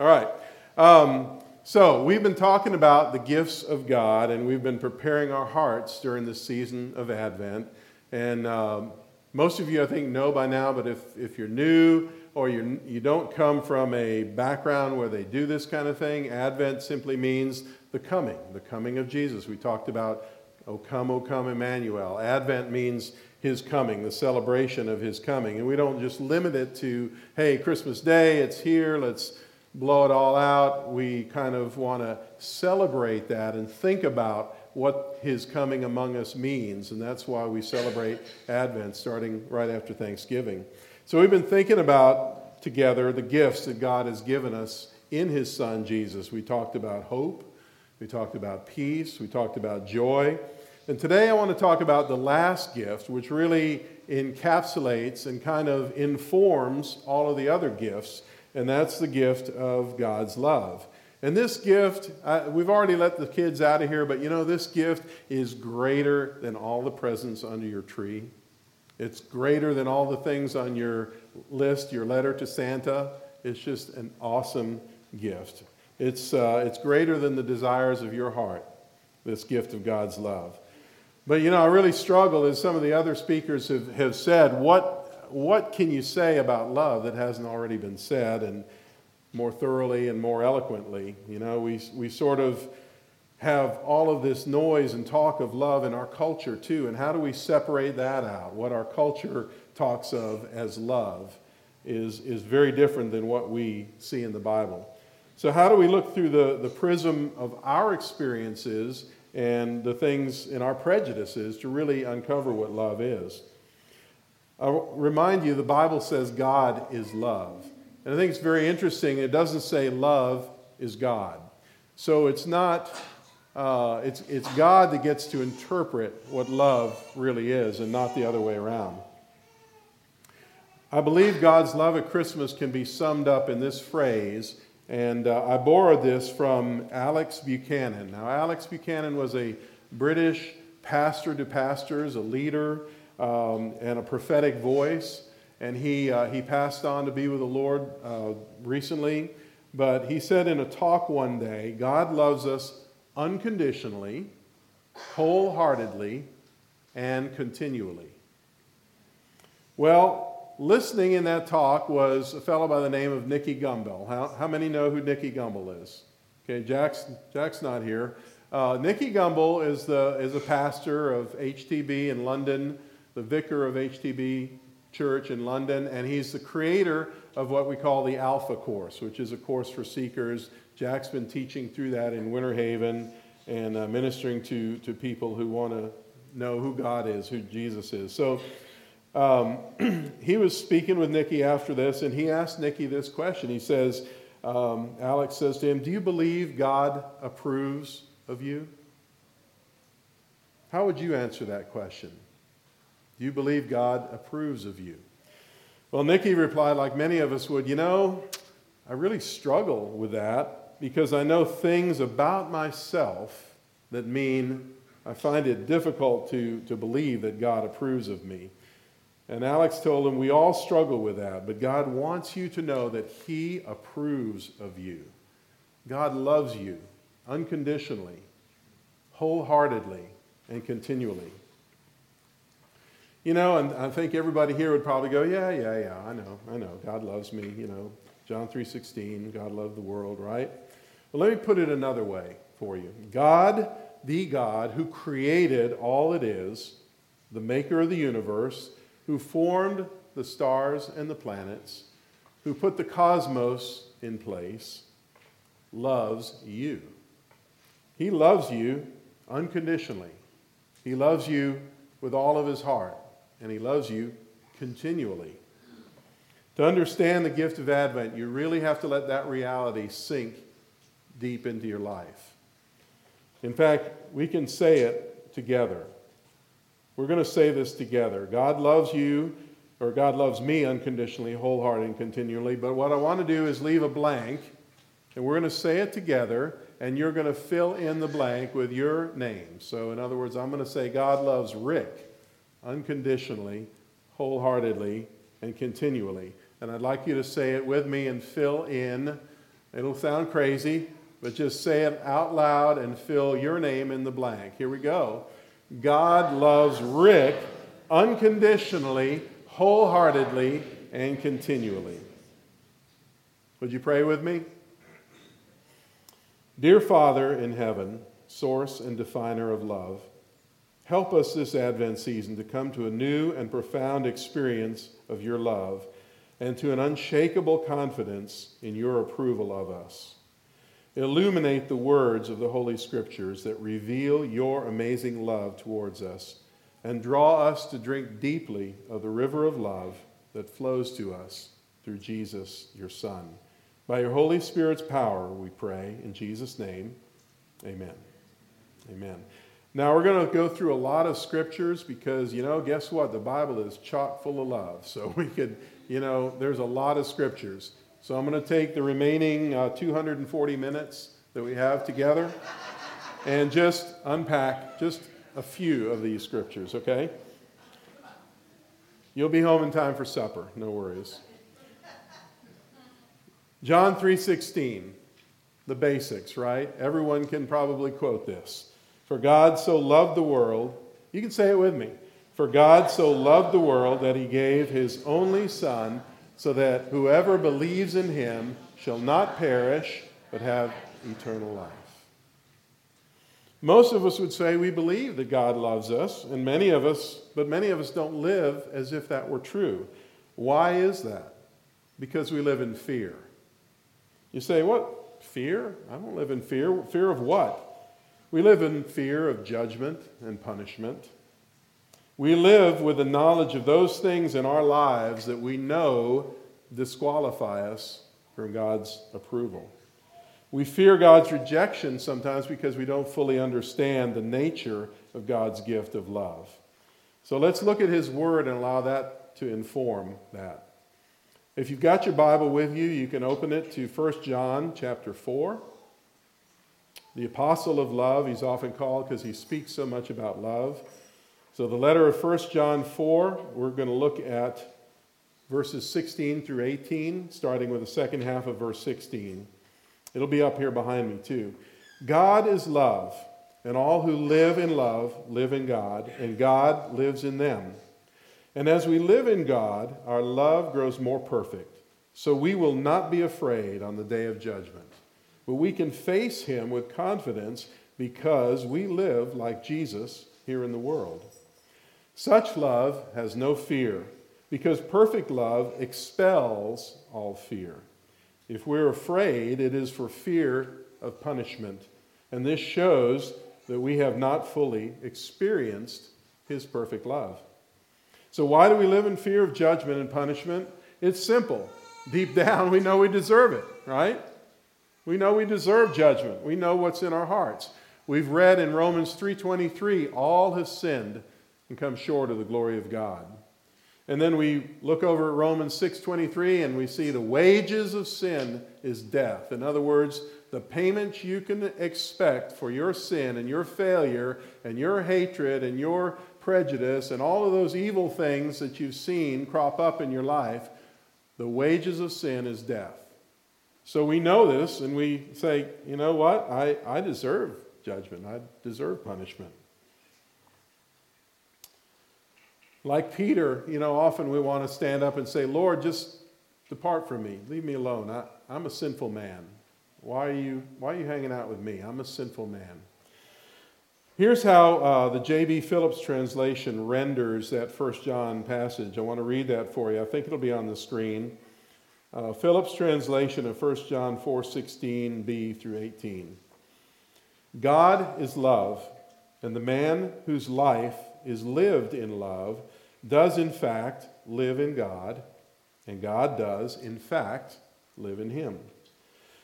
All right. Um, so, we've been talking about the gifts of God, and we've been preparing our hearts during this season of Advent. And um, most of you, I think, know by now, but if, if you're new or you're, you don't come from a background where they do this kind of thing, Advent simply means the coming, the coming of Jesus. We talked about, O come, O come, Emmanuel. Advent means his coming, the celebration of his coming. And we don't just limit it to, hey, Christmas Day, it's here, let's blow it all out. We kind of want to celebrate that and think about what his coming among us means. And that's why we celebrate Advent starting right after Thanksgiving. So we've been thinking about together the gifts that God has given us in his son Jesus. We talked about hope, we talked about peace, we talked about joy. And today I want to talk about the last gift, which really encapsulates and kind of informs all of the other gifts and that's the gift of God's love. And this gift, uh, we've already let the kids out of here, but you know, this gift is greater than all the presents under your tree. It's greater than all the things on your list, your letter to Santa. It's just an awesome gift. It's, uh, it's greater than the desires of your heart, this gift of God's love. But you know, I really struggle, as some of the other speakers have, have said, what what can you say about love that hasn't already been said and more thoroughly and more eloquently? You know, we, we sort of have all of this noise and talk of love in our culture too, and how do we separate that out? What our culture talks of as love is, is very different than what we see in the Bible. So, how do we look through the, the prism of our experiences and the things in our prejudices to really uncover what love is? I'll remind you the Bible says God is love. And I think it's very interesting. It doesn't say love is God. So it's not, uh, it's, it's God that gets to interpret what love really is and not the other way around. I believe God's love at Christmas can be summed up in this phrase, and uh, I borrowed this from Alex Buchanan. Now, Alex Buchanan was a British pastor to pastors, a leader um, and a prophetic voice. And he, uh, he passed on to be with the Lord uh, recently. But he said in a talk one day God loves us unconditionally, wholeheartedly, and continually. Well, listening in that talk was a fellow by the name of Nicky Gumbel. How, how many know who Nicky Gumbel is? Okay, Jack's, Jack's not here. Uh, Nicky Gumbel is, the, is a pastor of HTB in London the vicar of HTB Church in London, and he's the creator of what we call the Alpha Course, which is a course for seekers. Jack's been teaching through that in Winter Haven and uh, ministering to, to people who want to know who God is, who Jesus is. So um, he was speaking with Nicky after this, and he asked Nicky this question. He says, um, Alex says to him, Do you believe God approves of you? How would you answer that question? Do you believe God approves of you? Well, Nicky replied, like many of us would, you know, I really struggle with that because I know things about myself that mean I find it difficult to, to believe that God approves of me. And Alex told him, We all struggle with that, but God wants you to know that He approves of you. God loves you unconditionally, wholeheartedly, and continually. You know, and I think everybody here would probably go, yeah, yeah, yeah, I know, I know. God loves me, you know. John 3:16, God loved the world, right? Well, let me put it another way for you. God, the God who created all it is, the maker of the universe, who formed the stars and the planets, who put the cosmos in place, loves you. He loves you unconditionally. He loves you with all of his heart and He loves you continually. To understand the gift of Advent, you really have to let that reality sink deep into your life. In fact, we can say it together. We're going to say this together. God loves you, or God loves me unconditionally, wholeheartedly, and continually. But what I want to do is leave a blank, and we're going to say it together, and you're going to fill in the blank with your name. So, in other words, I'm going to say, God loves Rick unconditionally, wholeheartedly, and continually. And I'd like you to say it with me and fill in It'll sound crazy, but just say it out loud and fill your name in the blank. Here we go. God loves Rick unconditionally, wholeheartedly, and continually. Would you pray with me? Dear Father in heaven, source and definer of love, help us this Advent season to come to a new and profound experience of your love and to an unshakable confidence in your approval of us. Illuminate the words of the Holy Scriptures that reveal your amazing love towards us and draw us to drink deeply of the river of love that flows to us through Jesus, your Son. By your Holy Spirit's power, we pray in Jesus' name. Amen. Amen. Now, we're going to go through a lot of scriptures because, you know, guess what? The Bible is chock full of love. So we could, you know, there's a lot of scriptures. So I'm going to take the remaining uh, 240 minutes that we have together and just unpack just a few of these scriptures, okay? You'll be home in time for supper, no worries. John 3:16, the basics, right? Everyone can probably quote this. For God so loved the world, you can say it with me. For God so loved the world that he gave his only son so that whoever believes in him shall not perish but have eternal life. Most of us would say we believe that God loves us, and many of us, but many of us don't live as if that were true. Why is that? Because we live in fear. You say, What? Fear? I don't live in fear. Fear of what? We live in fear of judgment and punishment. We live with the knowledge of those things in our lives that we know disqualify us from God's approval. We fear God's rejection sometimes because we don't fully understand the nature of God's gift of love. So let's look at His Word and allow that to inform that. If you've got your Bible with you, you can open it to 1 John chapter 4. The apostle of love, he's often called because he speaks so much about love. So, the letter of 1 John 4, we're going to look at verses 16 through 18, starting with the second half of verse 16. It'll be up here behind me, too. God is love, and all who live in love live in God, and God lives in them. And as we live in God, our love grows more perfect. So we will not be afraid on the day of judgment, but we can face Him with confidence because we live like Jesus here in the world. Such love has no fear, because perfect love expels all fear. If we're afraid, it is for fear of punishment. And this shows that we have not fully experienced His perfect love. So, why do we live in fear of judgment and punishment? It's simple. Deep down, we know we deserve it, right? We know we deserve judgment. We know what's in our hearts. We've read in Romans 3:23, all have sinned and come short of the glory of God. And then we look over at Romans 6:23 and we see the wages of sin is death. In other words, the payment you can expect for your sin and your failure and your hatred and your prejudice and all of those evil things that you've seen crop up in your life, the wages of sin is death. So we know this and we say, you know what? I, I deserve judgment. I deserve punishment. Like Peter, you know, often we want to stand up and say, Lord, just depart from me. Leave me alone. I, I'm a sinful man. Why are, you, why are you hanging out with me? I'm a sinful man. Here's how uh, the J.B. Phillips translation renders that First John passage. I want to read that for you. I think it'll be on the screen. Uh, Phillips translation of 1 John 4:16b through 18. God is love, and the man whose life is lived in love does in fact live in God, and God does in fact live in him.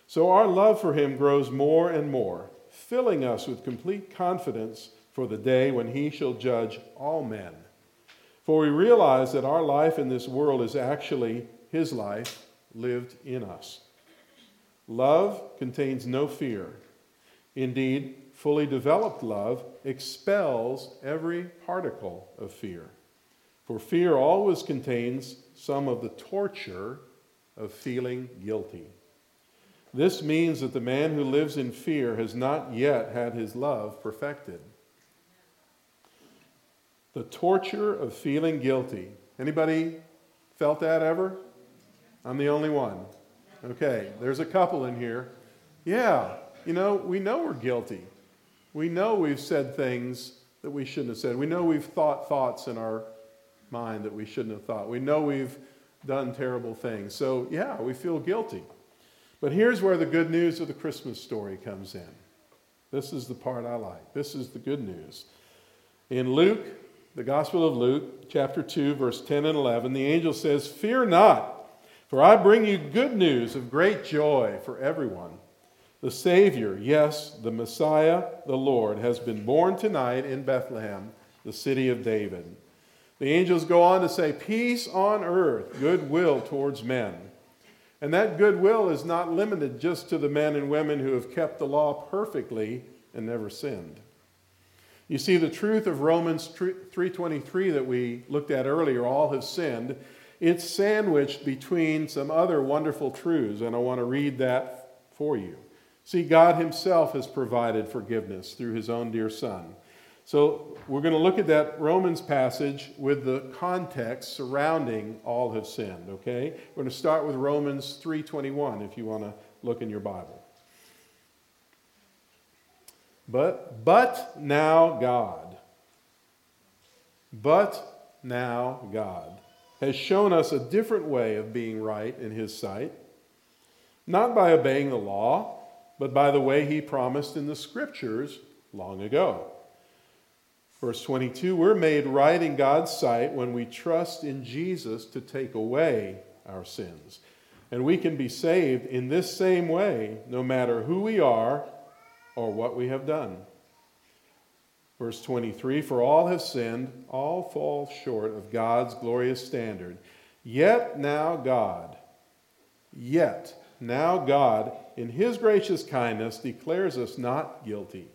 So our love for him grows more and more, filling us with complete confidence for the day when he shall judge all men. For we realize that our life in this world is actually his life lived in us. Love contains no fear. Indeed, fully developed love expels every particle of fear. For fear always contains some of the torture of feeling guilty. This means that the man who lives in fear has not yet had his love perfected. The torture of feeling guilty. Anybody felt that ever? I'm the only one. Okay, there's a couple in here. Yeah, you know, we know we're guilty. We know we've said things that we shouldn't have said. We know we've thought thoughts in our mind that we shouldn't have thought. We know we've done terrible things. So, yeah, we feel guilty. But here's where the good news of the Christmas story comes in. This is the part I like. This is the good news. In Luke, the Gospel of Luke, chapter 2, verse 10 and 11, the angel says, Fear not, for I bring you good news of great joy for everyone. The Savior, yes, the Messiah, the Lord, has been born tonight in Bethlehem, the city of David. The angels go on to say, Peace on earth, goodwill towards men. And that goodwill is not limited just to the men and women who have kept the law perfectly and never sinned. You see the truth of Romans 3:23 that we looked at earlier, all have sinned, it's sandwiched between some other wonderful truths and I want to read that for you. See, God himself has provided forgiveness through his own dear son. So we're going to look at that Romans passage with the context surrounding all have sinned, okay? We're going to start with Romans 3:21 if you want to look in your Bible. But but now God but now God has shown us a different way of being right in his sight, not by obeying the law, but by the way he promised in the scriptures long ago. Verse 22 We're made right in God's sight when we trust in Jesus to take away our sins. And we can be saved in this same way, no matter who we are or what we have done. Verse 23 For all have sinned, all fall short of God's glorious standard. Yet now God, yet now God, in his gracious kindness, declares us not guilty.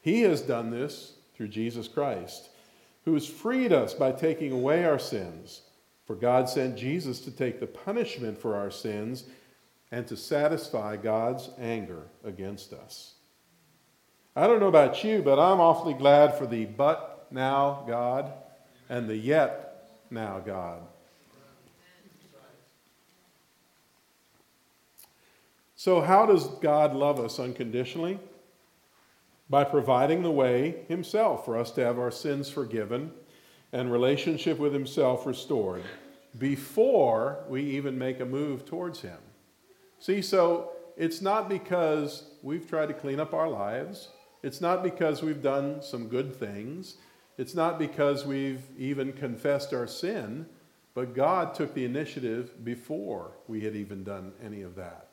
He has done this through Jesus Christ, who has freed us by taking away our sins. For God sent Jesus to take the punishment for our sins and to satisfy God's anger against us. I don't know about you, but I'm awfully glad for the but now God and the yet now God. So, how does God love us unconditionally? by providing the way himself for us to have our sins forgiven and relationship with himself restored before we even make a move towards him. See, so it's not because we've tried to clean up our lives. It's not because we've done some good things. It's not because we've even confessed our sin, but God took the initiative before we had even done any of that.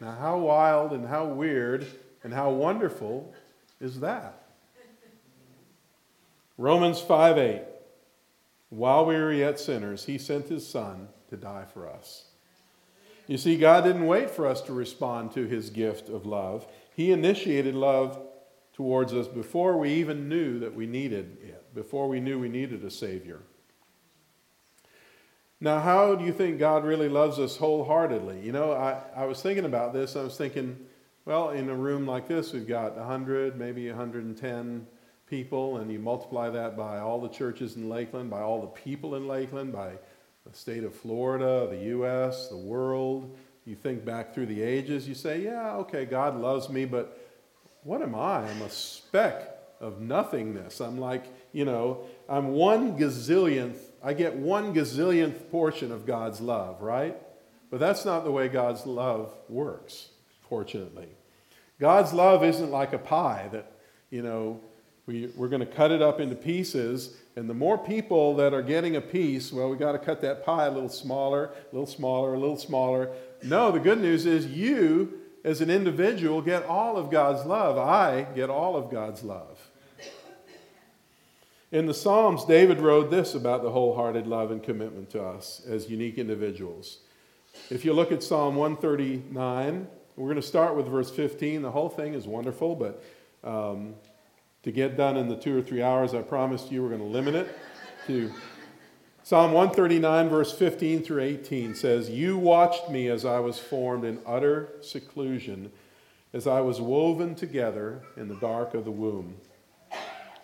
Now, how wild and how weird and how wonderful is that? Romans 5 8. While we were yet sinners, he sent his son to die for us. You see, God didn't wait for us to respond to his gift of love. He initiated love towards us before we even knew that we needed it, before we knew we needed a Savior. Now, how do you think God really loves us wholeheartedly? You know, I, I was thinking about this. I was thinking, well, in a room like this, we've got 100, maybe 110 people, and you multiply that by all the churches in Lakeland, by all the people in Lakeland, by the state of Florida, the U.S., the world. You think back through the ages, you say, yeah, okay, God loves me, but what am I? I'm a speck of nothingness. I'm like, you know, I'm one gazillionth, I get one gazillionth portion of God's love, right? But that's not the way God's love works fortunately. God's love isn't like a pie that, you know, we, we're going to cut it up into pieces, and the more people that are getting a piece, well, we got to cut that pie a little smaller, a little smaller, a little smaller. No, the good news is you, as an individual, get all of God's love. I get all of God's love. In the Psalms, David wrote this about the wholehearted love and commitment to us as unique individuals. If you look at Psalm 139, we're going to start with verse 15. The whole thing is wonderful, but um, to get done in the two or three hours I promised you, we're going to limit it to Psalm 139, verse 15 through 18 says, You watched me as I was formed in utter seclusion, as I was woven together in the dark of the womb.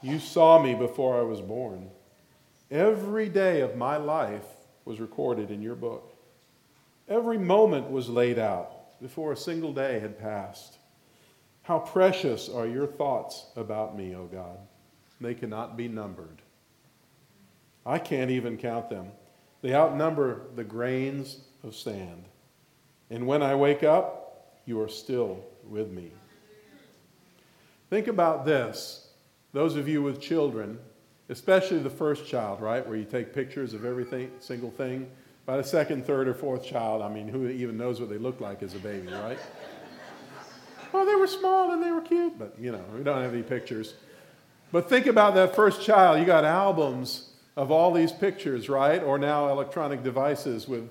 You saw me before I was born. Every day of my life was recorded in your book. Every moment was laid out before a single day had passed. How precious are your thoughts about me, O God. They cannot be numbered. I can't even count them. They outnumber the grains of sand. And when I wake up, you are still with me. Think about this. Those of you with children, especially the first child, right, where you take pictures of everything, single thing. By the second, third, or fourth child, I mean, who even knows what they look like as a baby, right? well, they were small and they were cute, but you know, we don't have any pictures. But think about that first child. You got albums of all these pictures, right? Or now electronic devices with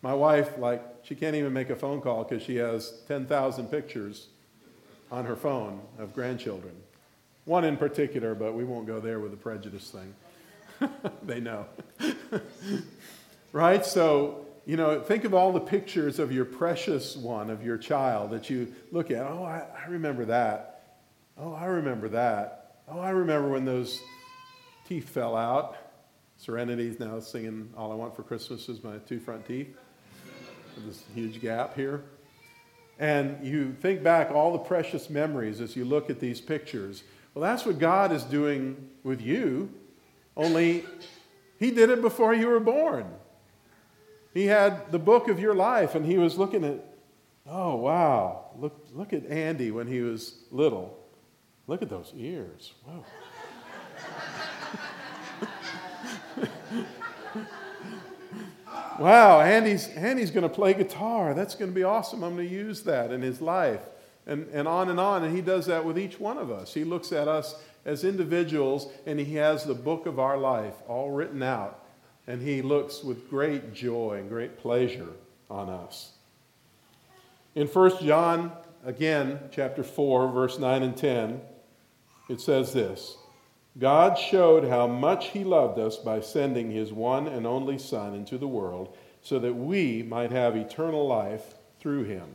my wife, like, she can't even make a phone call because she has 10,000 pictures on her phone of grandchildren. One in particular, but we won't go there with the prejudice thing. they know. right? So, you know, think of all the pictures of your precious one, of your child that you look at. Oh, I, I remember that. Oh, I remember that. Oh, I remember when those teeth fell out. Serenity's now singing All I Want for Christmas is My Two Front Teeth. this huge gap here. And you think back all the precious memories as you look at these pictures. Well, that's what God is doing with you, only He did it before you were born. He had the book of your life, and He was looking at, oh, wow, look, look at Andy when he was little. Look at those ears. Whoa. Wow, Andy's, Andy's going to play guitar. That's going to be awesome. I'm going to use that in his life. And, and on and on. And he does that with each one of us. He looks at us as individuals and he has the book of our life all written out. And he looks with great joy and great pleasure on us. In 1 John, again, chapter 4, verse 9 and 10, it says this God showed how much He loved us by sending His one and only Son into the world so that we might have eternal life through Him.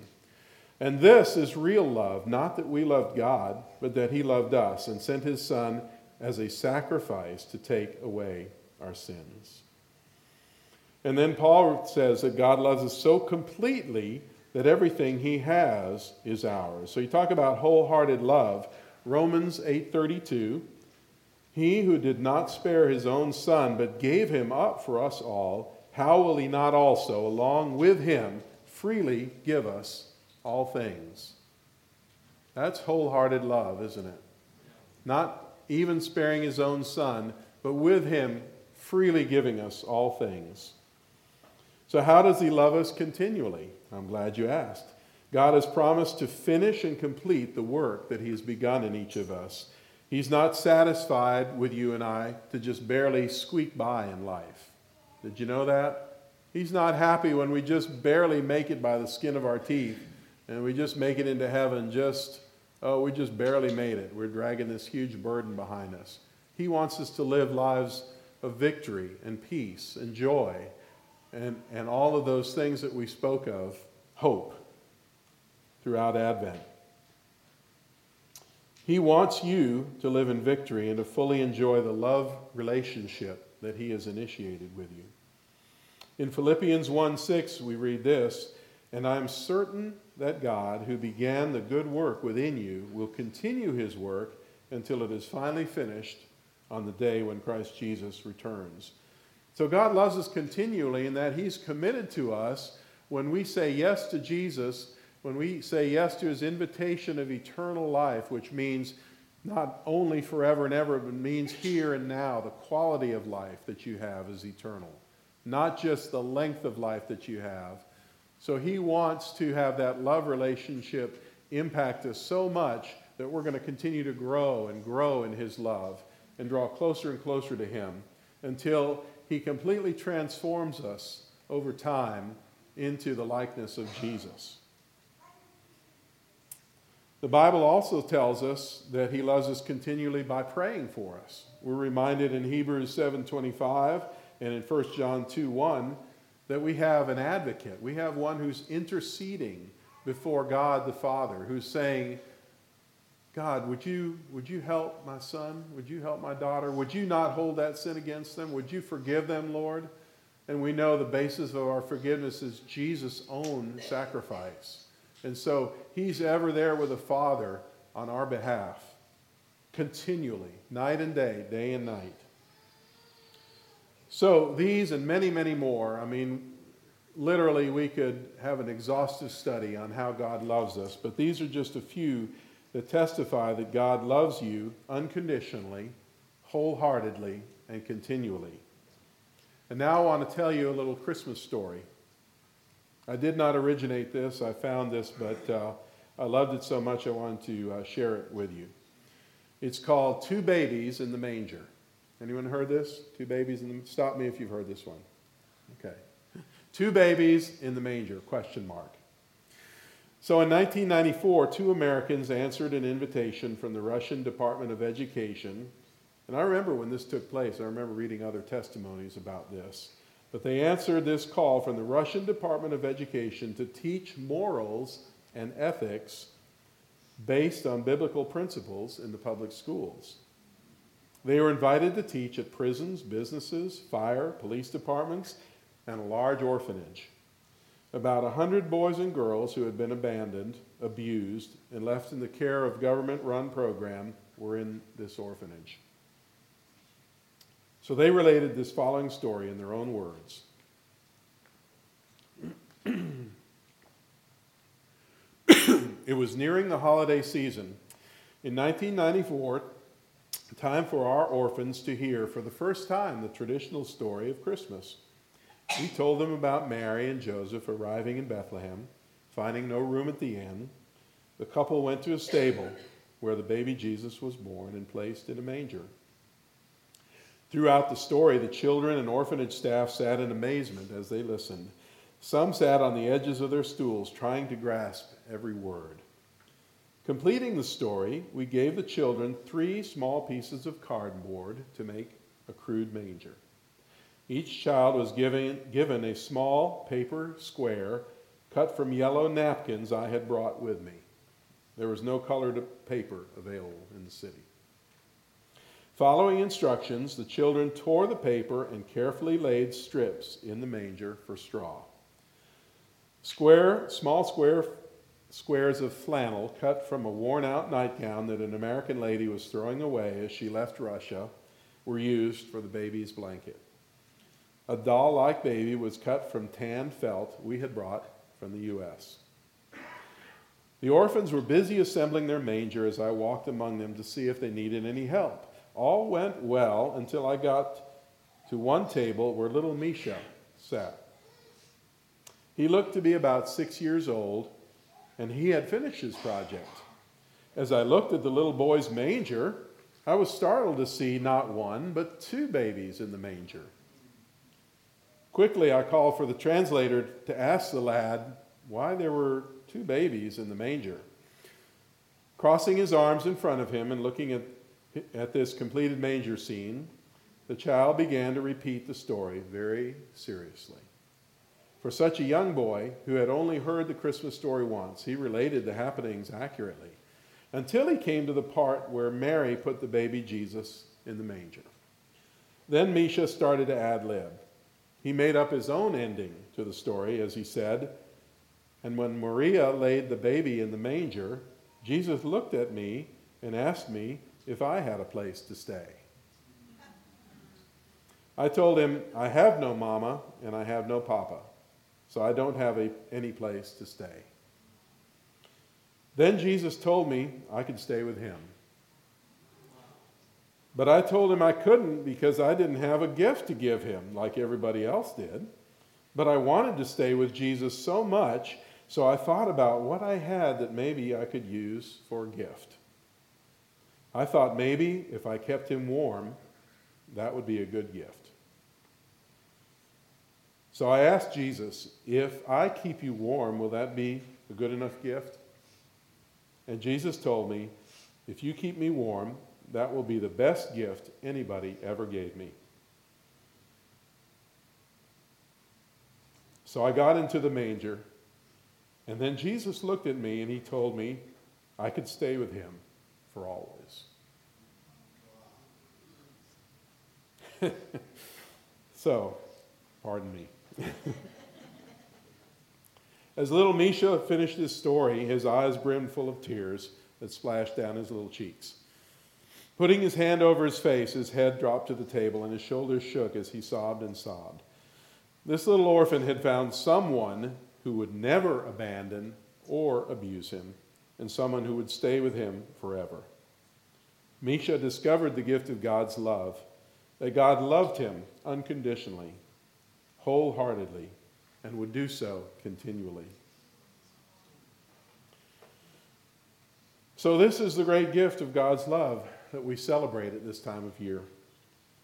And this is real love, not that we loved God, but that He loved us and sent His Son as a sacrifice to take away our sins. And then Paul says that God loves us so completely that everything he has is ours. So you talk about wholehearted love. Romans 8:32 he who did not spare his own son, but gave him up for us all, how will he not also, along with him, freely give us all things? That's wholehearted love, isn't it? Not even sparing his own son, but with him freely giving us all things. So, how does he love us continually? I'm glad you asked. God has promised to finish and complete the work that he has begun in each of us. He's not satisfied with you and I to just barely squeak by in life. Did you know that? He's not happy when we just barely make it by the skin of our teeth and we just make it into heaven just, oh, we just barely made it. We're dragging this huge burden behind us. He wants us to live lives of victory and peace and joy and, and all of those things that we spoke of, hope, throughout Advent. He wants you to live in victory and to fully enjoy the love relationship that He has initiated with you. In Philippians 1 6, we read this And I am certain that God, who began the good work within you, will continue His work until it is finally finished on the day when Christ Jesus returns. So God loves us continually in that He's committed to us when we say yes to Jesus when we say yes to his invitation of eternal life, which means not only forever and ever, but means here and now, the quality of life that you have is eternal, not just the length of life that you have. So he wants to have that love relationship impact us so much that we're going to continue to grow and grow in his love and draw closer and closer to him until he completely transforms us over time into the likeness of Jesus. The Bible also tells us that he loves us continually by praying for us. We're reminded in Hebrews 7:25 and in 1 John 2 1 that we have an advocate. We have one who's interceding before God the Father, who's saying, God, would you, would you help my son? Would you help my daughter? Would you not hold that sin against them? Would you forgive them, Lord? And we know the basis of our forgiveness is Jesus' own sacrifice. And so he's ever there with the Father on our behalf, continually, night and day, day and night. So these and many, many more, I mean, literally we could have an exhaustive study on how God loves us, but these are just a few that testify that God loves you unconditionally, wholeheartedly, and continually. And now I want to tell you a little Christmas story. I did not originate this, I found this, but uh, I loved it so much I wanted to uh, share it with you. It's called Two Babies in the Manger. Anyone heard this? Two babies in the stop me if you've heard this one. Okay. Two babies in the manger question mark. So in 1994, two Americans answered an invitation from the Russian Department of Education. And I remember when this took place, I remember reading other testimonies about this. But they answered this call from the Russian Department of Education to teach morals and ethics based on biblical principles in the public schools. They were invited to teach at prisons, businesses, fire, police departments, and a large orphanage. About a hundred boys and girls who had been abandoned, abused, and left in the care of government run program were in this orphanage. So they related this following story in their own words. it was nearing the holiday season. In 1994, time for our orphans to hear for the first time the traditional story of Christmas. We told them about Mary and Joseph arriving in Bethlehem, finding no room at the inn. The couple went to a stable where the baby Jesus was born and placed in a manger. Throughout the story, the children and orphanage staff sat in amazement as they listened. Some sat on the edges of their stools, trying to grasp every word. Completing the story, we gave the children three small pieces of cardboard to make a crude manger. Each child was given, given a small paper square cut from yellow napkins I had brought with me. There was no colored paper available in the city. Following instructions, the children tore the paper and carefully laid strips in the manger for straw. Square, small square squares of flannel cut from a worn out nightgown that an American lady was throwing away as she left Russia were used for the baby's blanket. A doll like baby was cut from tan felt we had brought from the U.S. The orphans were busy assembling their manger as I walked among them to see if they needed any help. All went well until I got to one table where little Misha sat. He looked to be about six years old, and he had finished his project. As I looked at the little boy's manger, I was startled to see not one, but two babies in the manger. Quickly, I called for the translator to ask the lad why there were two babies in the manger. Crossing his arms in front of him and looking at, at this completed manger scene, the child began to repeat the story very seriously. For such a young boy who had only heard the Christmas story once, he related the happenings accurately until he came to the part where Mary put the baby Jesus in the manger. Then Misha started to ad lib. He made up his own ending to the story, as he said, And when Maria laid the baby in the manger, Jesus looked at me and asked me if I had a place to stay. I told him, I have no mama and I have no papa, so I don't have a, any place to stay. Then Jesus told me I could stay with him. But I told him I couldn't because I didn't have a gift to give him like everybody else did. But I wanted to stay with Jesus so much, so I thought about what I had that maybe I could use for a gift. I thought maybe if I kept him warm, that would be a good gift. So I asked Jesus, if I keep you warm, will that be a good enough gift? And Jesus told me, if you keep me warm, that will be the best gift anybody ever gave me. So I got into the manger, and then Jesus looked at me and he told me I could stay with him for always. so, pardon me. As little Misha finished his story, his eyes brimmed full of tears that splashed down his little cheeks. Putting his hand over his face, his head dropped to the table and his shoulders shook as he sobbed and sobbed. This little orphan had found someone who would never abandon or abuse him, and someone who would stay with him forever. Misha discovered the gift of God's love, that God loved him unconditionally, wholeheartedly, and would do so continually. So, this is the great gift of God's love that we celebrate at this time of year.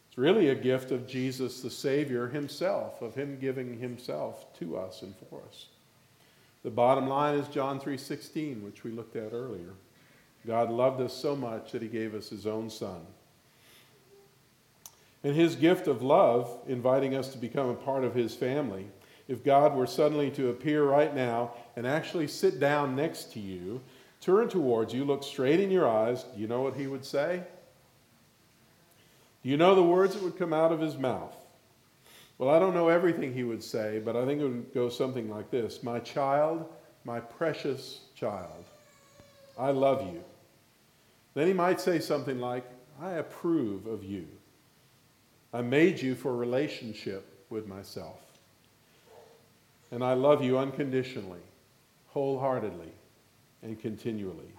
It's really a gift of Jesus the Savior himself, of him giving himself to us and for us. The bottom line is John 3:16, which we looked at earlier. God loved us so much that he gave us his own son. And his gift of love, inviting us to become a part of his family, if God were suddenly to appear right now and actually sit down next to you, turn towards you, look straight in your eyes, do you know what he would say? Do you know the words that would come out of his mouth? Well, I don't know everything he would say, but I think it would go something like this My child, my precious child, I love you. Then he might say something like, I approve of you. I made you for relationship with myself. And I love you unconditionally, wholeheartedly, and continually.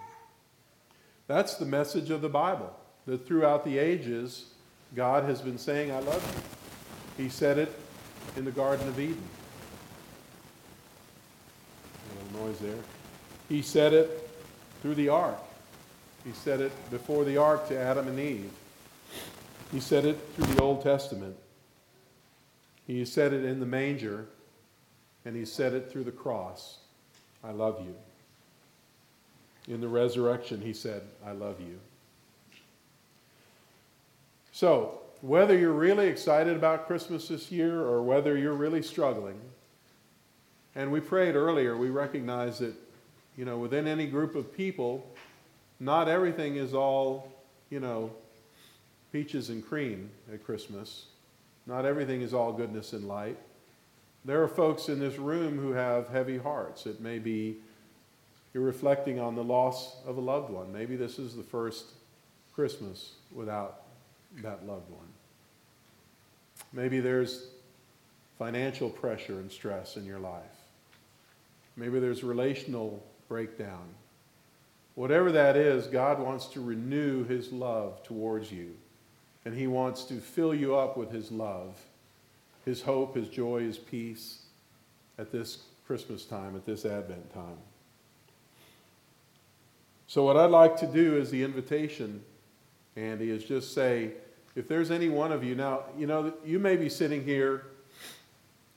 That's the message of the Bible, that throughout the ages, God has been saying, I love you. He said it in the Garden of Eden. A little noise there. He said it through the ark. He said it before the ark to Adam and Eve. He said it through the Old Testament. He said it in the manger and he said it through the cross I love you. In the resurrection, he said, I love you. So, whether you're really excited about Christmas this year or whether you're really struggling, and we prayed earlier, we recognize that, you know, within any group of people, not everything is all, you know, peaches and cream at Christmas. Not everything is all goodness and light. There are folks in this room who have heavy hearts. It may be you're reflecting on the loss of a loved one. Maybe this is the first Christmas without that loved one. Maybe there's financial pressure and stress in your life. Maybe there's relational breakdown. Whatever that is, God wants to renew his love towards you. And he wants to fill you up with his love his hope, his joy, his peace at this Christmas time, at this Advent time. So, what I'd like to do is the invitation, Andy, is just say, if there's any one of you, now, you know, you may be sitting here,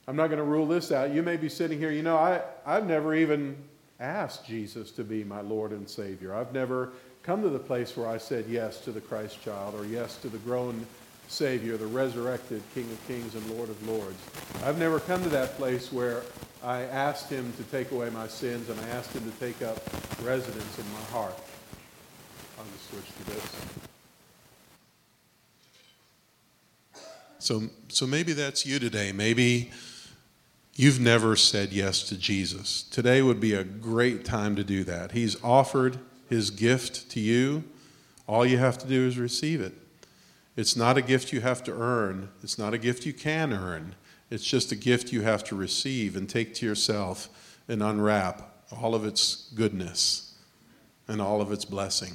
I'm not going to rule this out. You may be sitting here, you know, I, I've never even asked Jesus to be my Lord and Savior. I've never come to the place where I said yes to the Christ child or yes to the grown Savior, the resurrected King of Kings and Lord of Lords. I've never come to that place where I asked Him to take away my sins and I asked Him to take up residence in my heart. I'll just switch to this. So, so maybe that's you today. Maybe you've never said yes to Jesus. Today would be a great time to do that. He's offered His gift to you. All you have to do is receive it. It's not a gift you have to earn, it's not a gift you can earn. It's just a gift you have to receive and take to yourself and unwrap all of its goodness and all of its blessing.